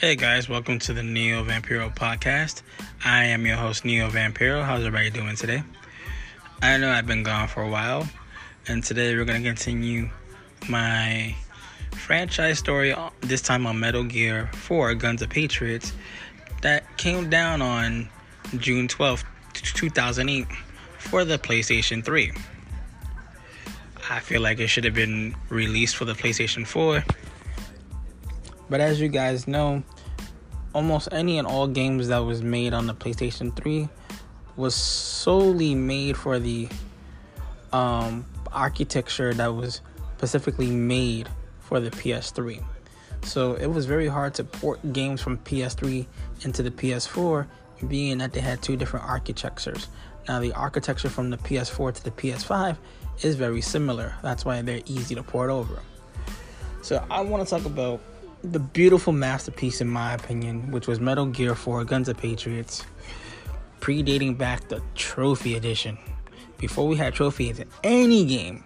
Hey guys, welcome to the Neo Vampiro podcast. I am your host, Neo Vampiro. How's everybody doing today? I know I've been gone for a while, and today we're going to continue my franchise story, this time on Metal Gear 4 Guns of Patriots, that came down on June 12th, 2008 for the PlayStation 3. I feel like it should have been released for the PlayStation 4 but as you guys know, almost any and all games that was made on the PlayStation 3 was solely made for the um, architecture that was specifically made for the PS3. So it was very hard to port games from PS3 into the PS4, being that they had two different architectures. Now, the architecture from the PS4 to the PS5 is very similar. That's why they're easy to port over. So I want to talk about the beautiful masterpiece, in my opinion, which was Metal Gear 4 Guns of Patriots, predating back the Trophy Edition. Before we had trophies in any game,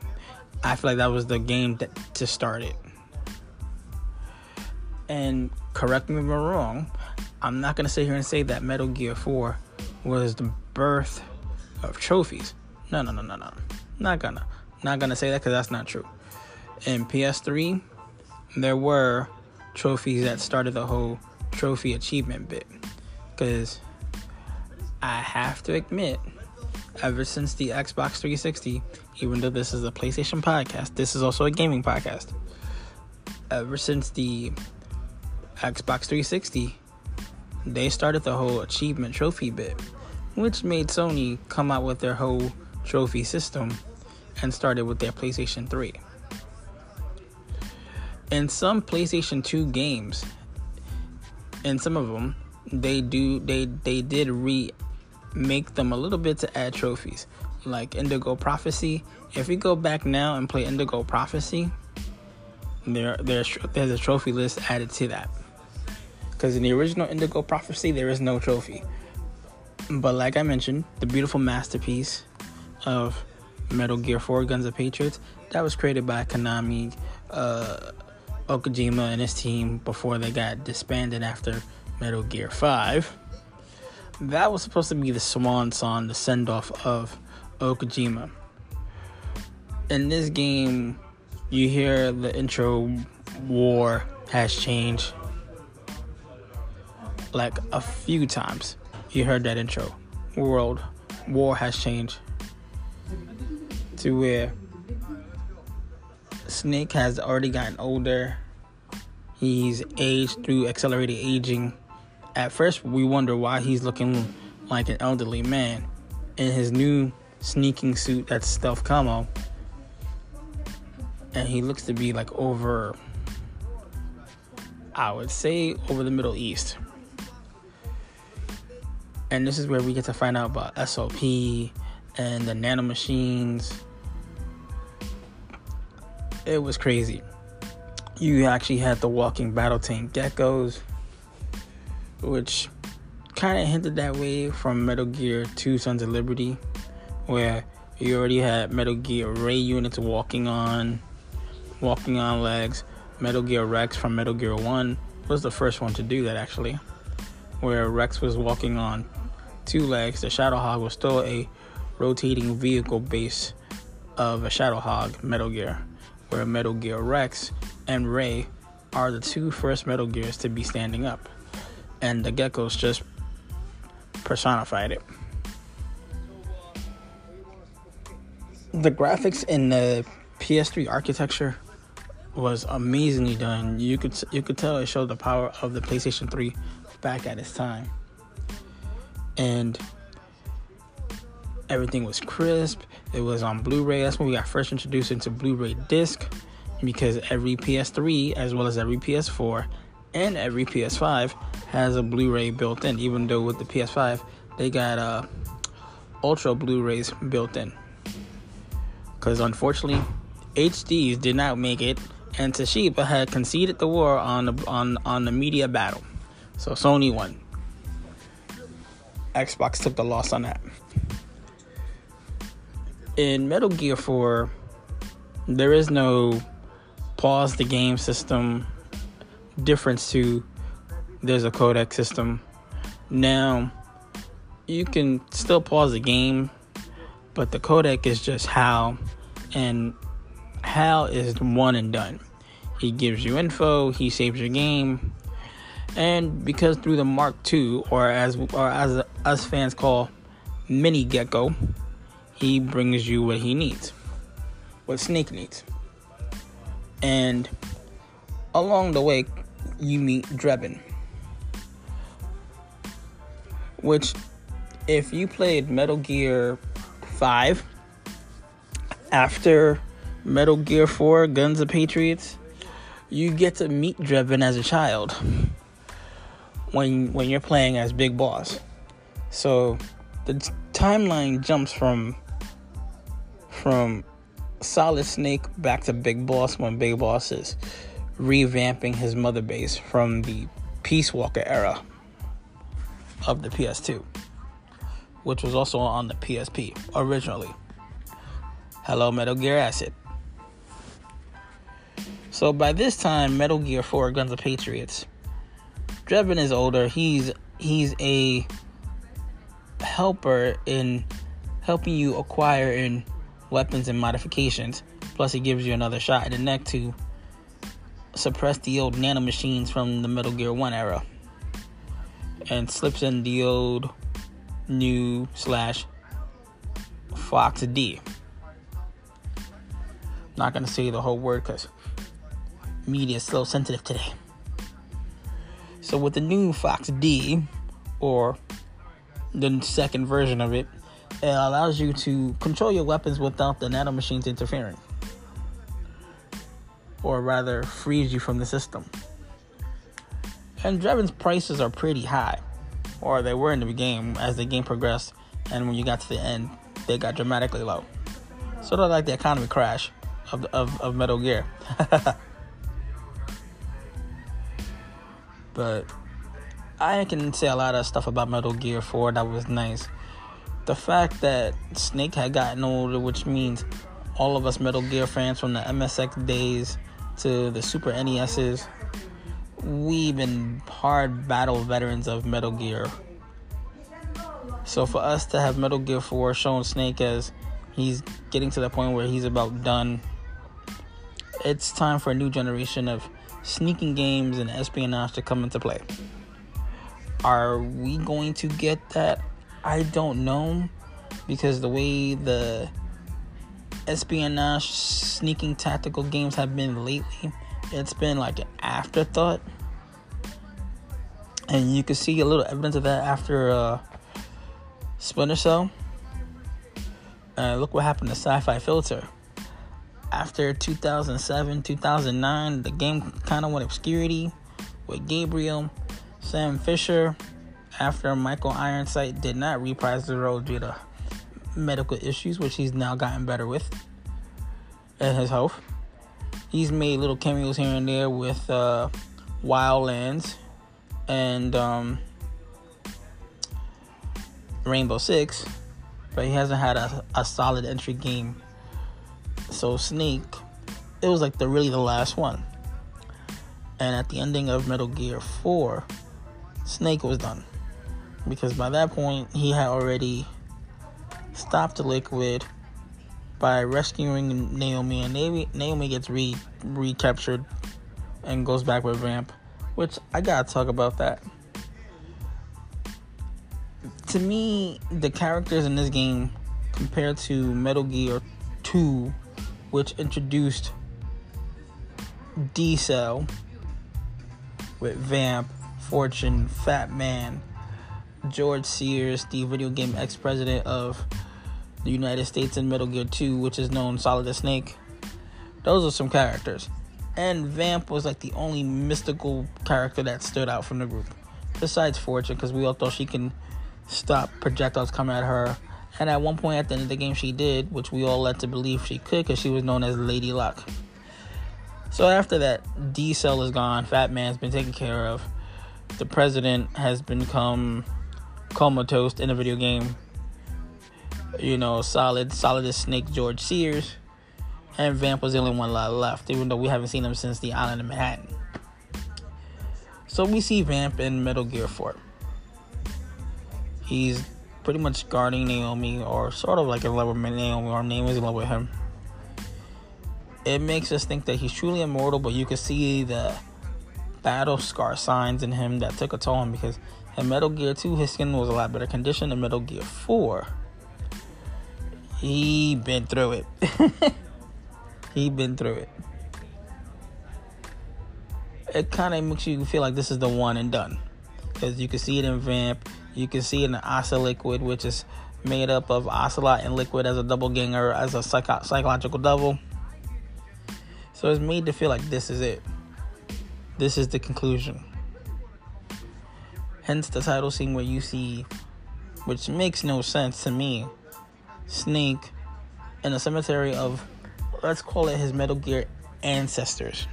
I feel like that was the game that to start it. And correct me if I'm wrong, I'm not gonna sit here and say that Metal Gear 4 was the birth of trophies. No, no, no, no, no. Not gonna, not gonna say that because that's not true. In PS3, there were trophies that started the whole trophy achievement bit. Because I have to admit, ever since the Xbox 360, even though this is a PlayStation podcast, this is also a gaming podcast. Ever since the Xbox 360, they started the whole achievement trophy bit, which made Sony come out with their whole trophy system and started with their PlayStation 3 in some PlayStation 2 games, in some of them, they do they they did remake them a little bit to add trophies, like Indigo Prophecy. If we go back now and play Indigo Prophecy, there there's there's a trophy list added to that. Because in the original Indigo Prophecy, there is no trophy. But like I mentioned, the beautiful masterpiece of Metal Gear 4 Guns of Patriots that was created by Konami. Uh, Okojima and his team before they got disbanded after Metal Gear 5. That was supposed to be the swan song, the send off of Okajima. In this game, you hear the intro war has changed like a few times. You heard that intro. World war has changed to where Snake has already gotten older. He's aged through accelerated aging. At first, we wonder why he's looking like an elderly man in his new sneaking suit that's stealth camo. And he looks to be like over, I would say, over the Middle East. And this is where we get to find out about SOP and the nanomachines it was crazy. You actually had the walking battle tank geckos, which kind of hinted that way from Metal Gear 2 Sons of Liberty, where you already had Metal Gear Ray units walking on walking on legs. Metal Gear Rex from Metal Gear 1 was the first one to do that actually, where Rex was walking on two legs. The Shagohod was still a rotating vehicle base of a Shagohod Metal Gear where Metal Gear Rex and Ray are the two first Metal Gears to be standing up. And the geckos just personified it. The graphics in the PS3 architecture was amazingly done. You could you could tell it showed the power of the PlayStation 3 back at its time. And everything was crisp. It was on Blu-ray. That's when we got first introduced into Blu-ray disc because every PS3 as well as every PS4 and every PS5 has a Blu-ray built in. Even though with the PS5 they got uh, Ultra Blu-rays built in. Because unfortunately, HDs did not make it, and Toshiba had conceded the war on the on on the media battle. So Sony won. Xbox took the loss on that in Metal Gear 4, there is no pause the game system difference to there's a codec system. Now, you can still pause the game, but the codec is just HAL, and HAL is one and done. He gives you info, he saves your game, and because through the Mark II, or as or as us fans call Mini Gecko, he brings you what he needs, what Snake needs, and along the way, you meet Drebin, which, if you played Metal Gear Five after Metal Gear 4 Guns of Patriots, you get to meet Drebin as a child when when you're playing as Big Boss. So the timeline jumps from from Solid Snake back to Big Boss when Big Boss is revamping his mother base from the Peace Walker era of the PS2, which was also on the PSP originally. Hello, Metal Gear Acid. So by this time, Metal Gear 4 Guns of Patriots Drebin is older. He's he's a helper in helping you acquire in weapons and modifications. Plus, he gives you another shot in the neck to suppress the old nano machines from the Metal Gear 1 era. And slips in the old new slash Fox D. Not gonna say the whole word because media is so sensitive today. So with the new Fox D, or the second version of it, it allows you to control your weapons without the nanomachines interfering. Or rather, frees you from the system. And Drebin's prices are pretty high, or they were in the game as the game progressed, and when you got to the end, they got dramatically low. Sort of like the economy crash of, of, of Metal Gear. But I can say a lot of stuff about Metal Gear 4 that was nice. The fact that Snake had gotten older, which means all of us Metal Gear fans from the MSX days to the Super NESs, we've been hard battle veterans of Metal Gear. So for us to have Metal Gear 4 showing Snake as he's getting to the point where he's about done, it's time for a new generation of sneaking games and espionage to come into play. Are we going to get that? I don't know because the way the espionage sneaking tactical games have been lately, it's been like an afterthought. And you can see a little evidence of that after uh, Splinter Cell. Uh, look what happened to Syphon Filter after 2007, 2009, the game kind of went obscurity with Gabriel, Sam Fisher. After Michael Ironside did not reprise the role due to medical issues, which he's now gotten better with, and his health. He's made little cameos here and there with uh, Wildlands and um, Rainbow Six, but he hasn't had a, a solid entry game so Snake, it was like the really the last one. And at the ending of Metal Gear 4, Snake was done. Because by that point, he had already stopped the liquid by rescuing Naomi, and Naomi, gets re recaptured and goes back with Vamp, which I gotta talk about that. To me, the characters in this game compared to Metal Gear 2 which introduced Dead Cell with Vamp, Fortune, Fat Man, George Sears, the video game ex president of the United States in Metal Gear 2, which is known Solid Snake. Those are some characters. And Vamp was like the only mystical character that stood out from the group. Besides Fortune, because we all thought she can stop projectiles coming at her and at one point at the end of the game, she did, which we all led to believe she could because she was known as Lady Luck. So after that, Dead Cell is gone. Fat Man's been taken care of. The president has become comatose in a video game. You know, solid, solid as Snake George Sears. And Vamp was the only one left, even though we haven't seen him since the island of Manhattan. So we see Vamp in Metal Gear 4. He's pretty much guarding Naomi, or sort of like in love with Naomi, or is in love with him. It makes us think that he's truly immortal, but you can see the battle scar signs in him that took a toll on him because in Metal Gear 2, his skin was a lot better condition. In Metal Gear 4, he been through it. he been through it. It kind of makes you feel like this is the one and done. Because you can see it in Vamp. You can see it in the Ocelot Liquid, which is made up of Ocelot and Liquid as a double ganger, as a psycho- psychological double. So it's made to feel like this is it. This is the conclusion. Hence the title scene where you see, which makes no sense to me, Snake in a cemetery of, let's call it his Metal Gear ancestors,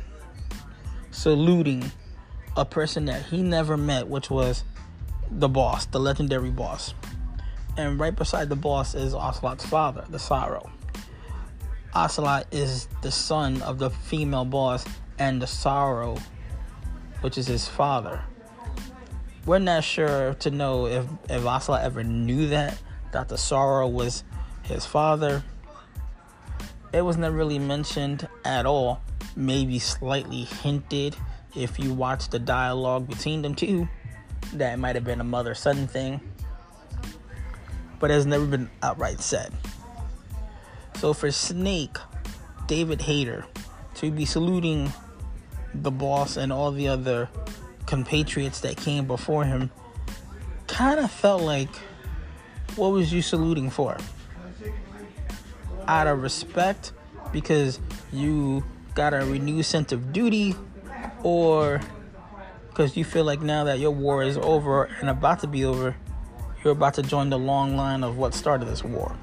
saluting a person that he never met, which was the boss, the legendary boss. And right beside the boss is Ocelot's father, the Sorrow. Ocelot is the son of the female boss and the Sorrow, which is his father we're not sure to know if, if Ocelot ever knew that, the Sorrow was his father. It was never really mentioned at all, maybe slightly hinted if you watch the dialogue between them two. That might have been a mother son thing, but it has never been outright said. So for Snake, David Hayter, to be saluting the boss and all the other compatriots that came before him kind of felt like what was you saluting for? Out of respect because you got a renewed sense of duty or because you feel like now that your war is over and about to be over, you're about to join the long line of what started this war.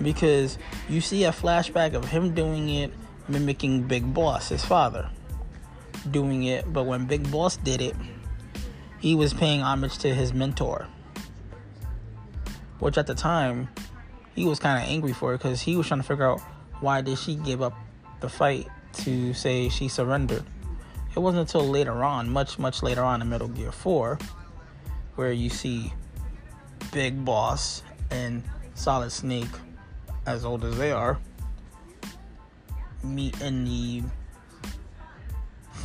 Because you see a flashback of him doing it, mimicking Big Boss, his father doing it, but when Big Boss did it, he was paying homage to his mentor. Which at the time, he was kind of angry for because he was trying to figure out why did she give up the fight to say she surrendered. It wasn't until later on, much much later on in Metal Gear 4, where you see Big Boss and Solid Snake, as old as they are, meet in the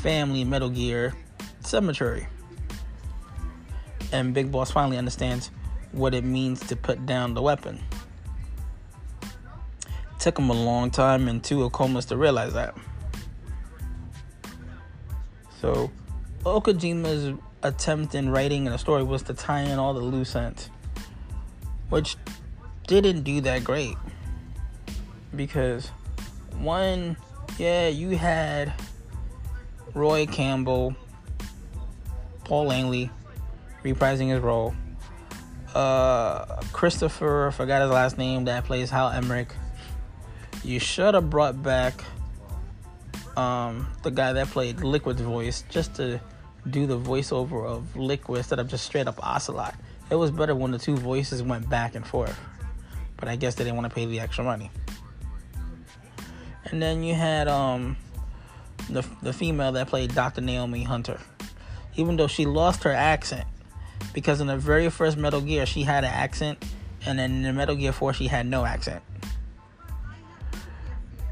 family Metal Gear Cemetery. And Big Boss finally understands what it means to put down the weapon. Took him a long time and two Okomas to realize that. So, Okajima's attempt in writing a story was to tie in all the loose ends, which didn't do that great. Because, one, yeah, you had Roy Campbell, Paul Langley reprising his role. Uh, Christopher, forgot his last name, that plays Hal Emmerich. You should have brought back um, the guy that played Liquid's voice just to do the voiceover of Liquid instead of just straight up Ocelot. It was better when the two voices went back and forth. But I guess they didn't want to pay the extra money. And then you had um the, the female that played Dr. Naomi Hunter. Even though she lost her accent, because in the very first Metal Gear she had an accent, and then in the Metal Gear 4 she had no accent.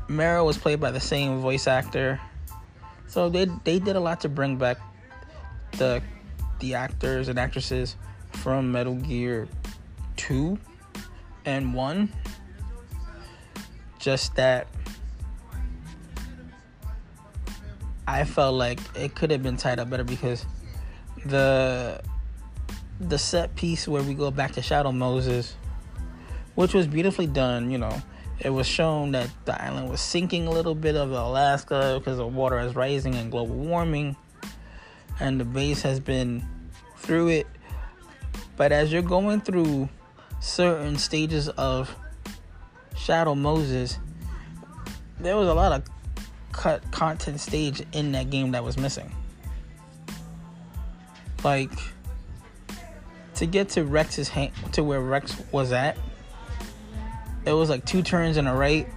Mara was played by the same voice actor, so they they did a lot to bring back the the actors and actresses from Metal Gear 2 and 1. Just that I felt like it could have been tied up better because the the set piece where we go back to Shadow Moses, which was beautifully done, you know, it was shown that the island was sinking a little bit of Alaska because the water is rising and global warming, and the base has been through it. But as you're going through certain stages of Shadow Moses, there was a lot of cut content stage in that game that was missing. Like to get to Rex's hand to where Rex was at, it was like two turns in a right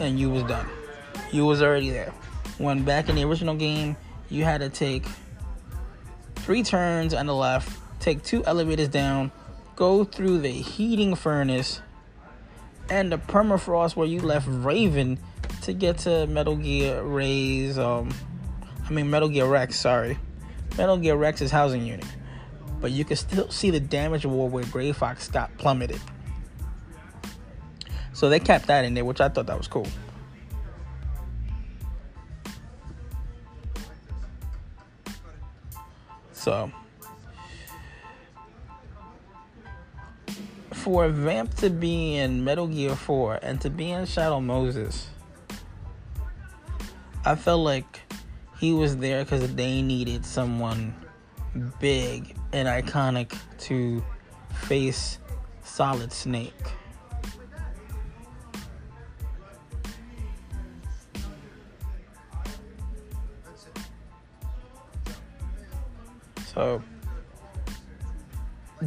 and you was done. You was already there. When back in the original game, you had to take three turns on the left, take two elevators down, go through the heating furnace and the permafrost where you left Raven to get to Metal Gear Ray's um I mean Metal Gear Rex, sorry. Metal Gear Rex's housing unit. But you can still see the damage war where Gray Fox got plummeted. So they kept that in there, which I thought that was cool. So for Vamp to be in Metal Gear 4 and to be in Shadow Moses, I felt like he was there because they needed someone big and iconic to face Solid Snake. So,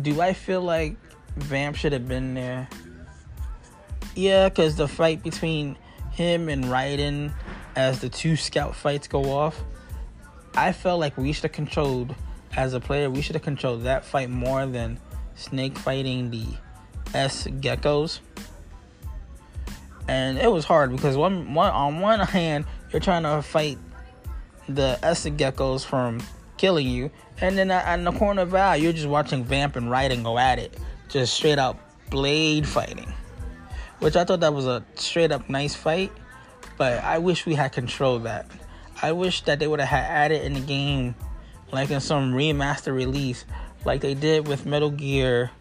do I feel like Vamp should have been there? Yeah, because the fight between him and Raiden as the two scout fights go off, I felt like we should have controlled, as a player, we should have controlled that fight more than Snake fighting the S geckos. And it was hard because one, one on one hand, you're trying to fight the S geckos from killing you, and then in the corner of eye, you're just watching Vamp and Raiden go at it, just straight up blade fighting. Which I thought that was a straight up nice fight, but I wish we had controlled that. I wish that they would have had added in the game, like in some remaster release, like they did with Metal Gear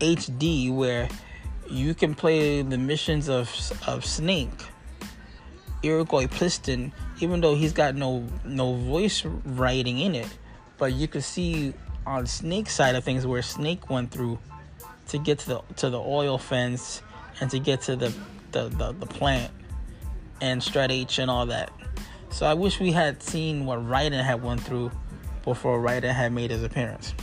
HD, where you can play the missions of of Snake, Iroquois Pliskin, even though he's got no no voice writing in it, but you can see on Snake's side of things where Snake went through to get to the to the oil fence and to get to the the, the, the plant and Strut H and all that. So I wish we had seen what Raiden had went through before Raiden had made his appearance.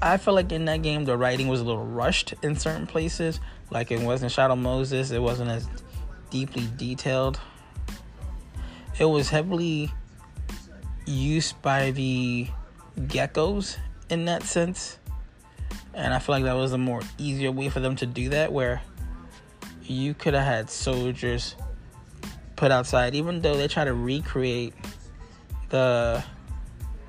I feel like in that game the writing was a little rushed in certain places. Like it wasn't Shadow Moses, it wasn't as deeply detailed. It was heavily used by the geckos in that sense. And I feel like that was a more easier way for them to do that where you could have had soldiers put outside, even though they try to recreate the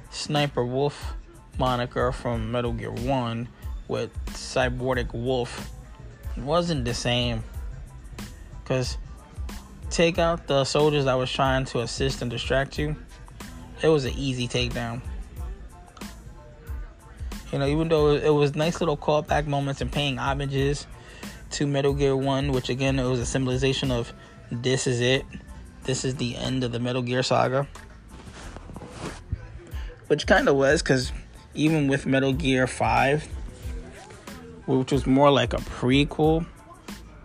Sniper Wolf moniker from Metal Gear 1 with Cyborg Wolf. It wasn't the same. Because take out the soldiers that was trying to assist and distract you, it was an easy takedown. You know, even though it was nice little callback moments and paying homages to Metal Gear 1, which again, it was a symbolization of this is it. This is the end of the Metal Gear saga. Which kind of was, because even with Metal Gear 5, which was more like a prequel,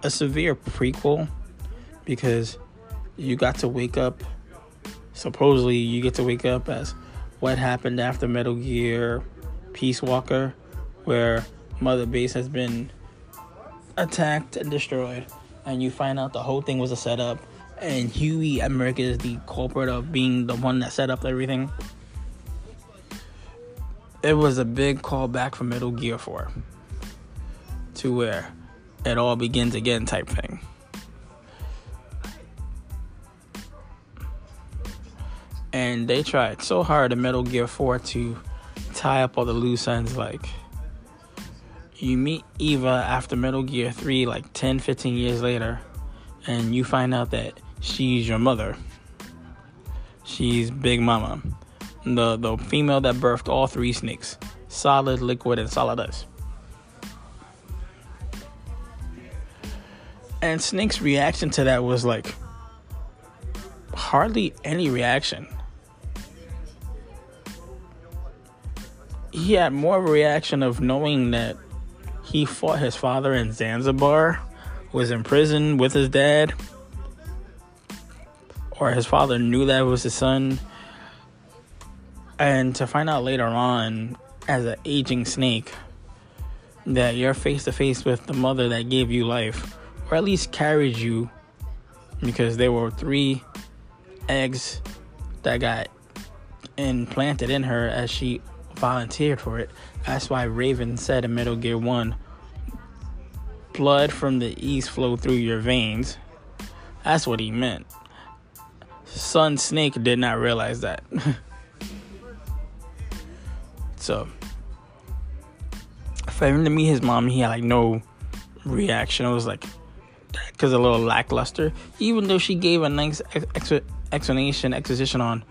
a severe prequel because you got to wake up supposedly you get to wake up as what happened after Metal Gear Peace Walker where Mother Base has been attacked and destroyed and you find out the whole thing was a setup and Huey Emmerich is the culprit of being the one that set up everything. It was a big callback from Metal Gear 4 to where it all begins again type thing. And they tried so hard in Metal Gear 4 to tie up all the loose ends. Like, you meet Eva after Metal Gear 3, like 10, 15 years later, and you find out that she's your mother. She's Big Mama, the, the female that birthed all three snakes solid, liquid, and Solidus. And Snake's reaction to that was like hardly any reaction. He had more of a reaction of knowing that he fought his father in Zanzibar, was in prison with his dad, or his father knew that was his son. And to find out later on, as an aging snake, that you're face to face with the mother that gave you life or at least carried you because there were three eggs that got implanted in her as she volunteered for it. That's why Raven said in Metal Gear 1 blood from the east flow through your veins. That's what he meant. Son Snake did not realize that. so, for him to meet his mom, he had like no reaction. It was like, because a little lackluster. Even though she gave a nice ex- explanation, exposition on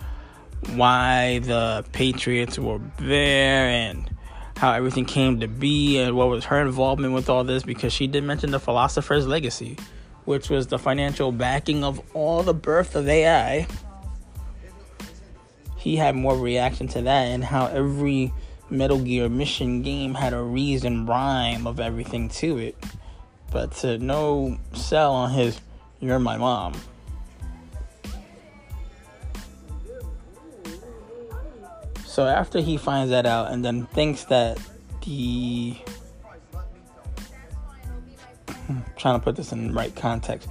why the Patriots were there and how everything came to be and what was her involvement with all this because she did mention the philosopher's legacy, which was the financial backing of all the birth of AI. He had more reaction to that and how every Metal Gear mission game had a reason rhyme of everything to it. But to no sell on his you're my mom. So after he finds that out and then thinks that the I'm trying to put this in the right context,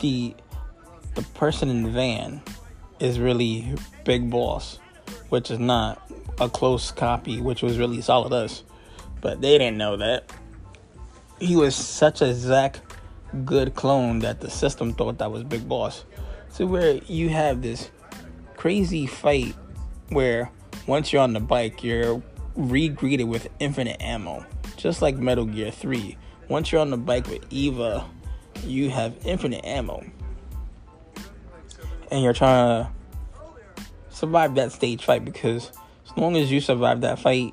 the the person in the van is really Big Boss, which is not a close copy, which was really Solidus. But they didn't know that. He was such a Zack good clone that the system thought that was Big Boss. So where you have this crazy fight where once you're on the bike, you're re-greeted with infinite ammo, just like Metal Gear 3. Once you're on the bike with Eva, you have infinite ammo. And you're trying to survive that stage fight because as long as you survive that fight,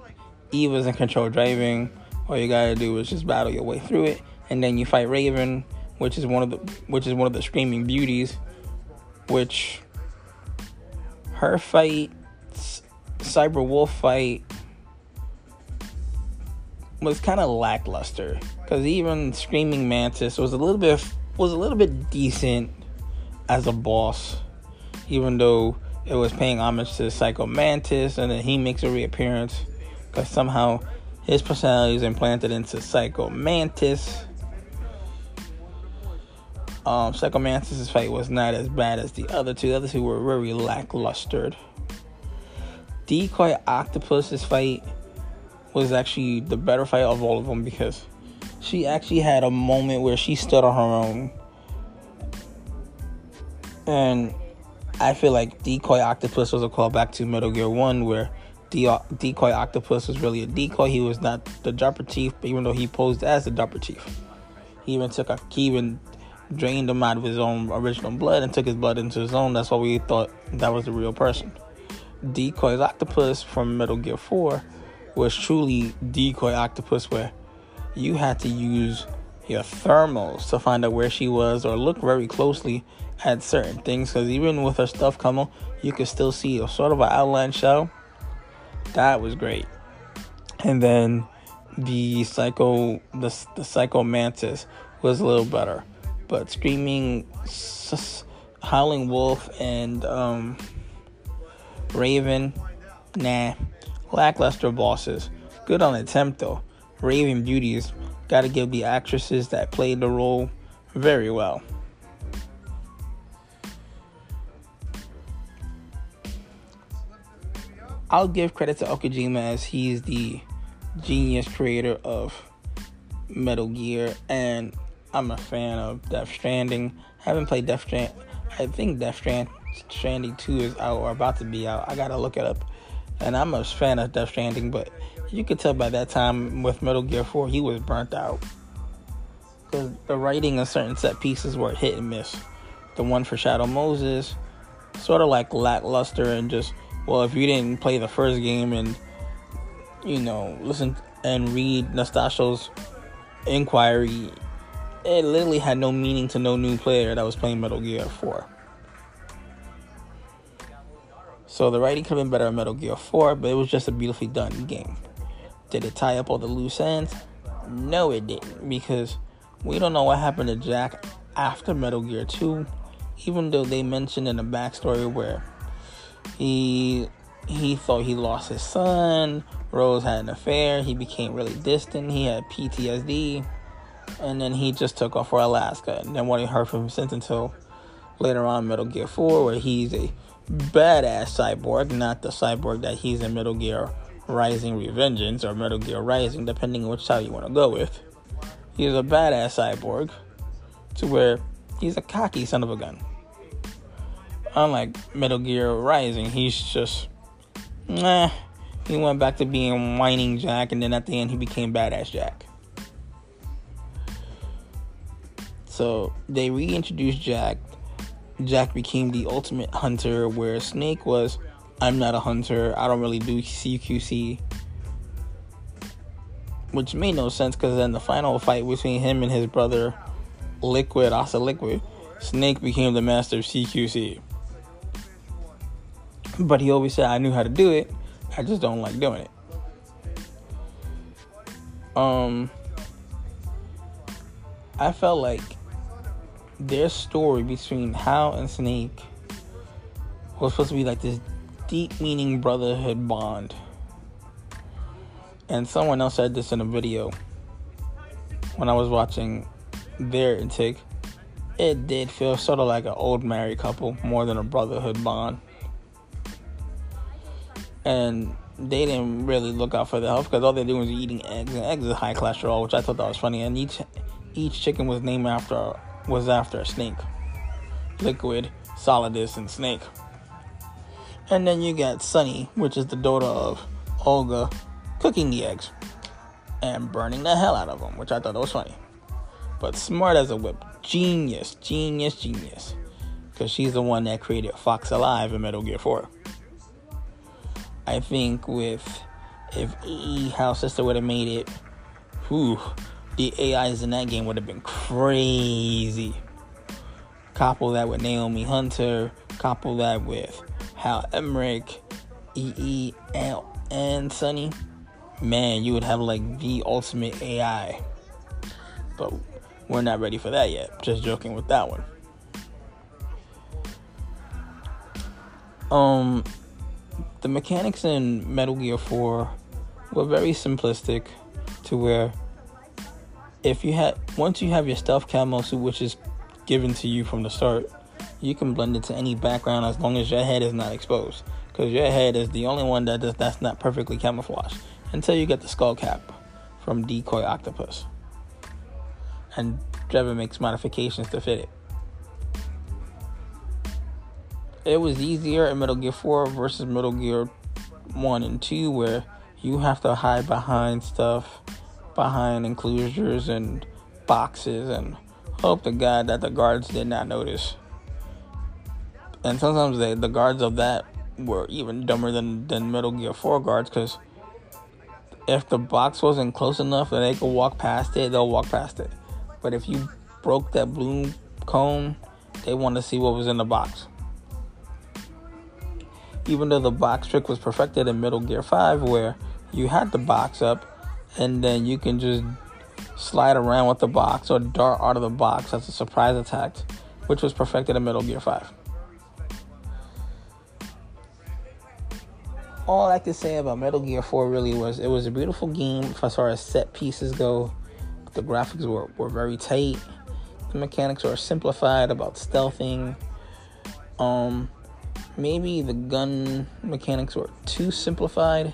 Eva's in control driving. All you gotta do is just battle your way through it, and then you fight Raven, which is one of the which is one of the screaming beauties, which her fight Cyber Wolf fight was kind of lackluster because even Screaming Mantis was a little bit was a little bit decent as a boss, even though it was paying homage to Psycho Mantis, and then he makes a reappearance because somehow his personality is implanted into Psycho Mantis. Um, Psycho Mantis' fight was not as bad as the other two. The other two were very lackluster. Decoy Octopus's fight was actually the better fight of all of them because she actually had a moment where she stood on her own. And I feel like Decoy Octopus was a callback to Metal Gear 1 where De- Decoy Octopus was really a decoy. He was not the DARPA Chief, but even though he posed as the DARPA Chief. He even took a he even drained him out of his own original blood and took his blood into his own. That's why we thought that was the real person. Decoy's Octopus from Metal Gear 4 was truly Decoy Octopus, where you had to use your thermals to find out where she was or look very closely at certain things because even with her stuff coming, you could still see a sort of an outline shell. That was great. And then the psycho the, the psycho mantis was a little better but screaming howling wolf and um Raven, nah. Lackluster bosses. Good on attempt though. Raven beauties. Gotta give the actresses that played the role very well. I'll give credit to Aokijima as he's the genius creator of Metal Gear, and I'm a fan of Death Stranding. haven't played Death Stranding. I think Death Strand Stranding 2 is out or about to be out. I gotta look it up. And I'm a fan of Death Stranding, but you could tell by that time with Metal Gear 4, he was burnt out. Because the writing of certain set pieces were hit and miss. The one for Shadow Moses, sort of like lackluster and just, well, if you didn't play the first game and, you know, listen and read Nastasha's inquiry, it literally had no meaning to no new player that was playing Metal Gear 4. So the writing could have been better in Metal Gear 4, but it was just a beautifully done game. Did it tie up all the loose ends? No, it didn't, because we don't know what happened to Jack after Metal Gear 2, even though they mentioned in the backstory where he he thought he lost his son, Rose had an affair, he became really distant, he had PTSD, and then he just took off for Alaska and then what he heard from him since until later on Metal Gear 4, where he's a badass cyborg, not the cyborg that he's in Metal Gear Rising Revengeance or Metal Gear Rising, depending on which side you want to go with. He's a badass cyborg to where he's a cocky son of a gun. Unlike Metal Gear Rising, he's just, nah, he went back to being whining Jack, and then at the end, he became badass Jack. So they reintroduced Jack. Jack became the ultimate hunter, where Snake was, I'm not a hunter, I don't really do CQC. Which made no sense because then the final fight between him and his brother, Liquid, Asa Liquid, Snake became the master of CQC. But he always said, I knew how to do it, I just don't like doing it. Um, I felt like their story between Hal and Snake was supposed to be like this deep meaning brotherhood bond. And someone else said this in a video when I was watching their intake. It did feel sort of like an old married couple more than a brotherhood bond. And they didn't really look out for their health because all they're doing is eating eggs, and eggs is high cholesterol, which I thought that was funny. And each each chicken was named after was after a snake, liquid, solidus, and snake. And then you got Sunny, which is the daughter of Olga, cooking the eggs and burning the hell out of them, which I thought was funny. But smart as a whip, genius, genius, genius, because she's the one that created Fox Alive in Metal Gear 4. I think with if E House Sister would have made it, whew, the AIs in that game would have been crazy. Couple that with Naomi Hunter, couple that with Hal Emmerich, EE, L, and Sunny. Man, you would have like the ultimate AI. But we're not ready for that yet. Just joking with that one. Um, the mechanics in Metal Gear 4 were very simplistic to where if you had once you have your stealth camo suit which is given to you from the start you can blend into any background as long as your head is not exposed. Because your head is the only one that does that's not perfectly camouflaged until you get the skull cap from decoy octopus. And Drebin makes modifications to fit it. It was easier in Metal Gear 4 versus Metal Gear 1 and 2 where you have to hide behind stuff behind enclosures and boxes and hope to God that the guards did not notice. And sometimes they, the guards of that were even dumber than, than Metal Gear 4 guards because if the box wasn't close enough and they could walk past it, they'll walk past it. But if you broke that bloom cone, they want to see what was in the box. Even though the box trick was perfected in Metal Gear 5, where you had the box up and then you can just slide around with the box or dart out of the box as a surprise attack, which was perfected in Metal Gear 5. All I could say about Metal Gear 4 really was it was a beautiful game as far as set pieces go. The graphics were, were very tight. The mechanics were simplified about stealthing. Um, maybe the gun mechanics were too simplified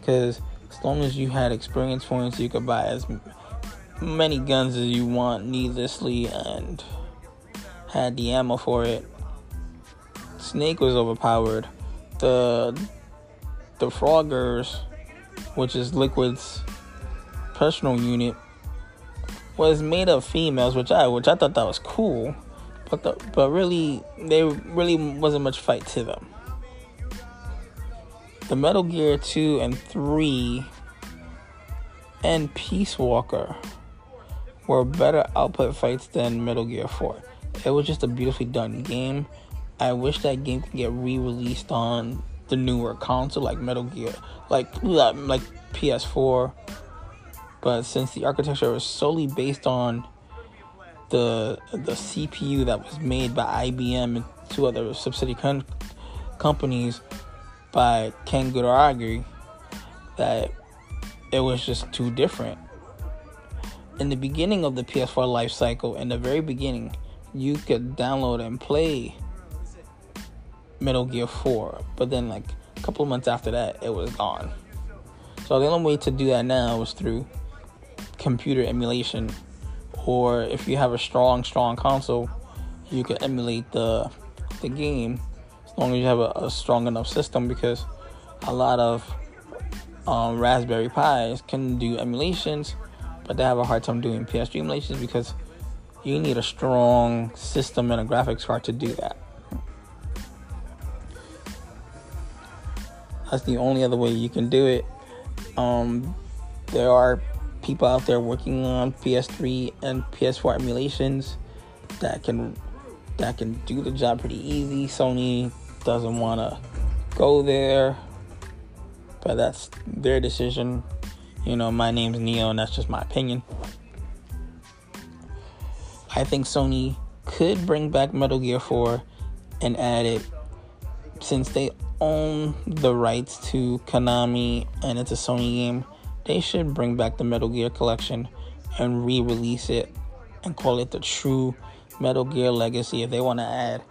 because as long as you had experience points, you could buy as many guns as you want needlessly and had the ammo for it. Snake was overpowered. The the Froggers, which is Liquid's personal unit, was made of females, which I which I thought that was cool. But the, but really, there really wasn't much fight to them the Metal Gear 2 and 3 and Peace Walker were better output fights than Metal Gear 4. It was just a beautifully done game. I wish that game could get re-released on the newer console like Metal Gear, like like PS4. But since the architecture was solely based on the the CPU that was made by IBM and two other subsidiary com- companies, by Ken Kutaragi that it was just too different. In the beginning of the PS4 life cycle, in the very beginning, you could download and play Metal Gear 4, but then like a couple months after that, it was gone. So the only way to do that now is through computer emulation, or if you have a strong, strong console, you can emulate the the game as long as you have a, a strong enough system. Because a lot of um, Raspberry Pis can do emulations, but they have a hard time doing PS3 emulations because you need a strong system and a graphics card to do that. That's the only other way you can do it. Um, there are people out there working on PS3 and PS4 emulations that can that can do the job pretty easy. Sony doesn't want to go there, but that's their decision. You know, my name's Neo, and that's just my opinion. I think Sony could bring back Metal Gear 4 and add it since they own the rights to Konami and it's a Sony game. They should bring back the Metal Gear collection and re release it and call it the true Metal Gear Legacy if they want to add.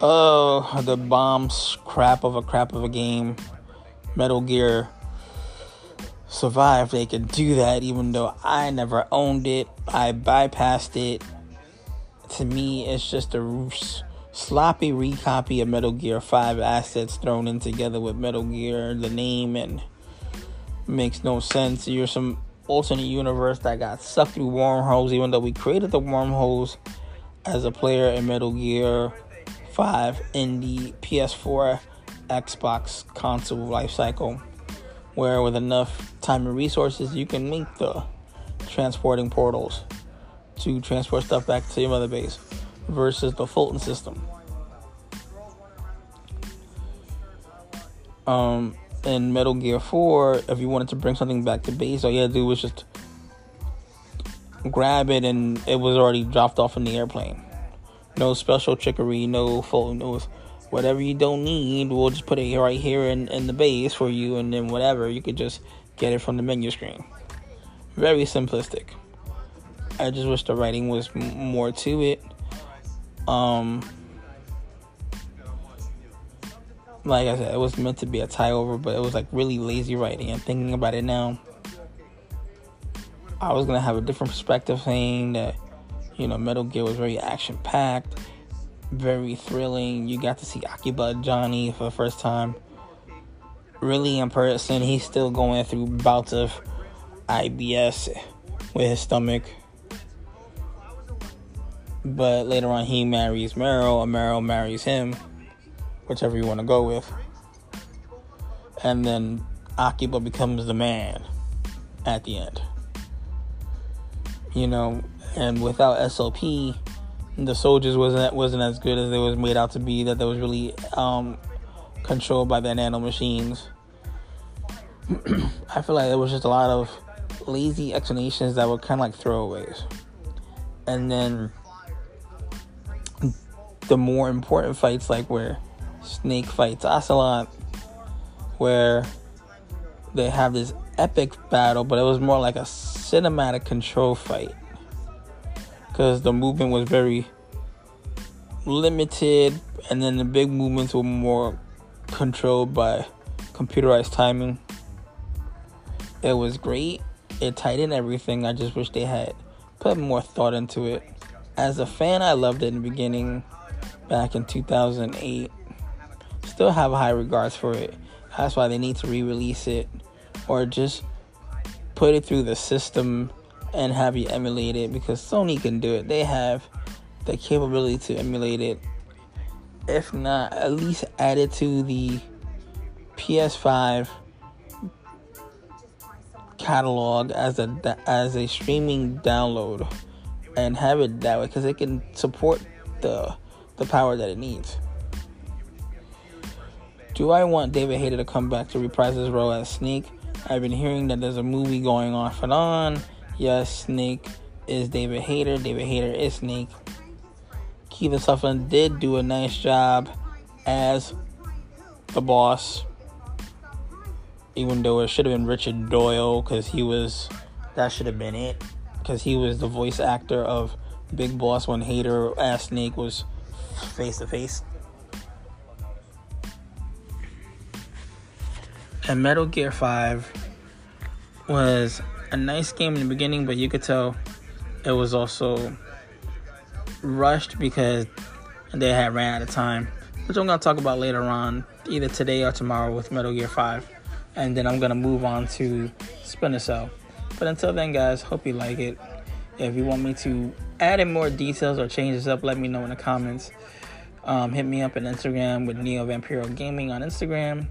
Oh, the bombs, crap of a crap of a game. Metal Gear Survive, they could do that even though I never owned it. I bypassed it. To me, it's just a sloppy recopy of Metal Gear 5 assets thrown in together with Metal Gear, the name, and makes no sense. You're some alternate universe that got sucked through wormholes, even though we created the wormholes as a player in Metal Gear 5 in the PS4 Xbox console lifecycle where with enough time and resources you can make the transporting portals to transport stuff back to your mother base versus the Fulton system. Um, in Metal Gear 4, if you wanted to bring something back to base, all you had to do was just grab it and it was already dropped off in the airplane. No special trickery, no. It was whatever you don't need, we'll just put it right here in, in the base for you, and then whatever, you could just get it from the menu screen. Very simplistic. I just wish the writing was more to it. Um, like I said, it was meant to be a tie over, but it was like really lazy writing. And thinking about it now, I was gonna have a different perspective, saying that you know Metal Gear was very action packed very thrilling. You got to see Akiba Johnny for the first time. Really in person, he's still going through bouts of IBS with his stomach. But later on, he marries Meryl, and Meryl marries him, whichever you want to go with. And then Akiba becomes the man at the end. You know, and without SOP, the soldiers wasn't wasn't as good as they was made out to be. That they was really um, controlled by the nano machines. I feel like there was just a lot of lazy explanations that were kind of like throwaways, and then the more important fights, like where Snake fights Ocelot, where they have this epic battle, but it was more like a cinematic control fight because the movement was very limited, and then the big movements were more controlled by computerized timing. It was great. It in everything. I just wish they had put more thought into it. As a fan, I loved it in the beginning, back in 2008. Still have high regards for it. That's why they need to re-release it, or just put it through the system and have you emulate it because Sony can do it. They have the capability to emulate it. If not, at least add it to the PS5 catalog as a as a streaming download and have it that way because it can support the the power that it needs. Do I want David Hayter to come back to reprise his role as Snake? I've been hearing that there's a movie going off and on Yes, Snake is David Hayter. David Hayter is Snake. Kiefer Sutherland did do a nice job as the boss, even though it should have been Richard Doyle because he was that should have been it because he was the voice actor of Big Boss when Hayter ass Snake was face to face. And Metal Gear 5 was a nice game in the beginning, but you could tell it was also rushed because they had ran out of time, which I'm going to talk about later on, either today or tomorrow with Metal Gear 5. And then I'm going to move on to Splinter Cell. But until then, guys, hope you like it. If you want me to add in more details or changes up, let me know in the comments. Um, hit me up on Instagram with Neo Vampiro Gaming on Instagram,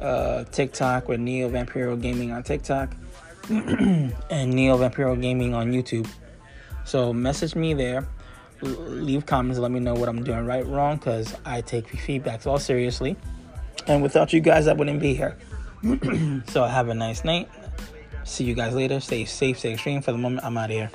uh, TikTok with Neo Vampiro Gaming on TikTok, and Neo Vampiro Gaming on YouTube. So message me there, leave comments, let me know what I'm doing right, wrong, because I take feedbacks all seriously. And without you guys, I wouldn't be here. so have a nice night. See you guys later. Stay safe, stay extreme. For the moment, I'm out of here.